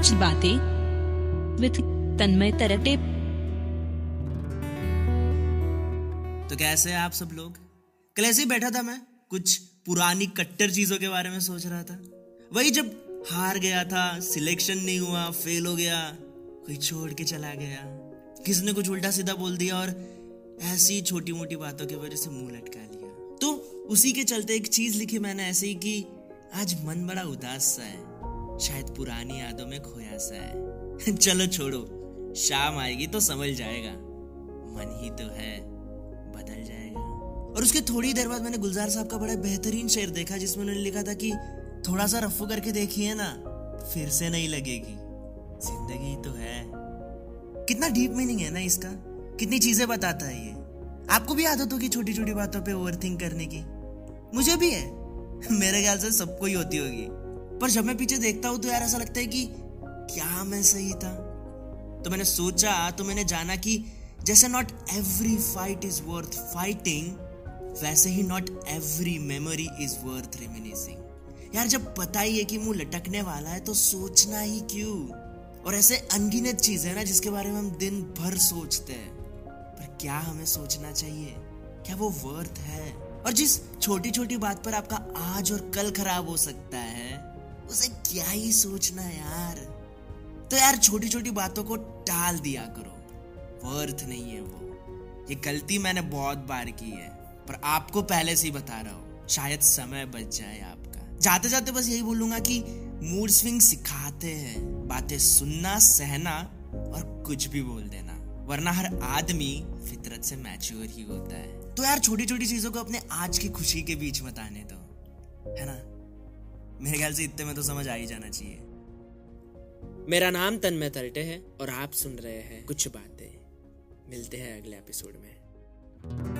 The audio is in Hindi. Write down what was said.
कुछ बातें विथ तन्मय तरटे। तो कैसे हैं आप सब लोग? कल ऐसे ही बैठा था मैं, कुछ पुरानी कट्टर चीज़ों के बारे में सोच रहा था। वही जब हार गया था, सिलेक्शन नहीं हुआ, फेल हो गया, कोई छोड़ के चला गया। किसने कुछ उल्टा सीधा बोल दिया और ऐसी छोटी मोटी बातों की वजह से मुँह लटका लिया? तो उसी के चलते एक चीज़ लिखी मैंने ऐसे ही कि आज मन बड़ा उदास सा है। शायद पुरानी यादों में खोया सा है। चलो छोड़ो, शाम आएगी तो समझ जाएगा। मन ही तो है, बदल जाएगा। और उसके थोड़ी देर बाद मैंने गुलजार साहब का बड़ा बेहतरीन शेर देखा, जिसमें उन्होंने लिखा था कि थोड़ा सा रफू करके देखिए ना, फिर से नहीं लगेगी। ज़िंदगी तो है। कितना डीप मीनिंग है ना इसका। कितनी चीज़ें बताता है ये। आपको भी आदत होगी छोटी छोटी बातों पे ओवर थिंक करने की। मुझे भी है। मेरे ख्याल से सबको ही होती होगी। पर जब मैं पीछे देखता हूँ तो यार ऐसा लगता है कि क्या मैं सही था। तो मैंने सोचा तो मैंने जाना कि जैसे not every fight is worth fighting वैसे ही not every memory is worth reminiscing यार जब पता ही है कि मुँह लटकने वाला है तो सोचना ही क्यों? और ऐसे अनगिनत चीज़ है ना जिसके बारे में हम दिन भर सोचते हैं। पर क्या हमें सोचना चाहिए? क्या वो वर्थ है? और जिस छोटी छोटी बात पर आपका आज और कल खराब हो सकता है उसे क्या ही सोचना यार। तो यार छोटी छोटी बातों को टाल दिया करो। वर्थ नहीं है वो। ये गलती मैंने बहुत बार की है, पर आपको पहले से ही बता रहा हूँ, शायद समय बच जाए आपका। जाते जाते बस यही बोलूँगा कि मूड स्विंग सिखाते हैं, बातें सुनना, सहना, और कुछ भी बोल देना, वरना हर आदमी फितरत से मैच्योर ही होता है। तो यार छोटी छोटी चीज़ों को अपने आज की खुशी के बीच आने दो, है ना? मेरे ख्याल से इतने में तो समझ आ ही जाना चाहिए। मेरा नाम तन्मय तलटे है और आप सुन रहे हैं कुछ बातें। मिलते हैं अगले एपिसोड में।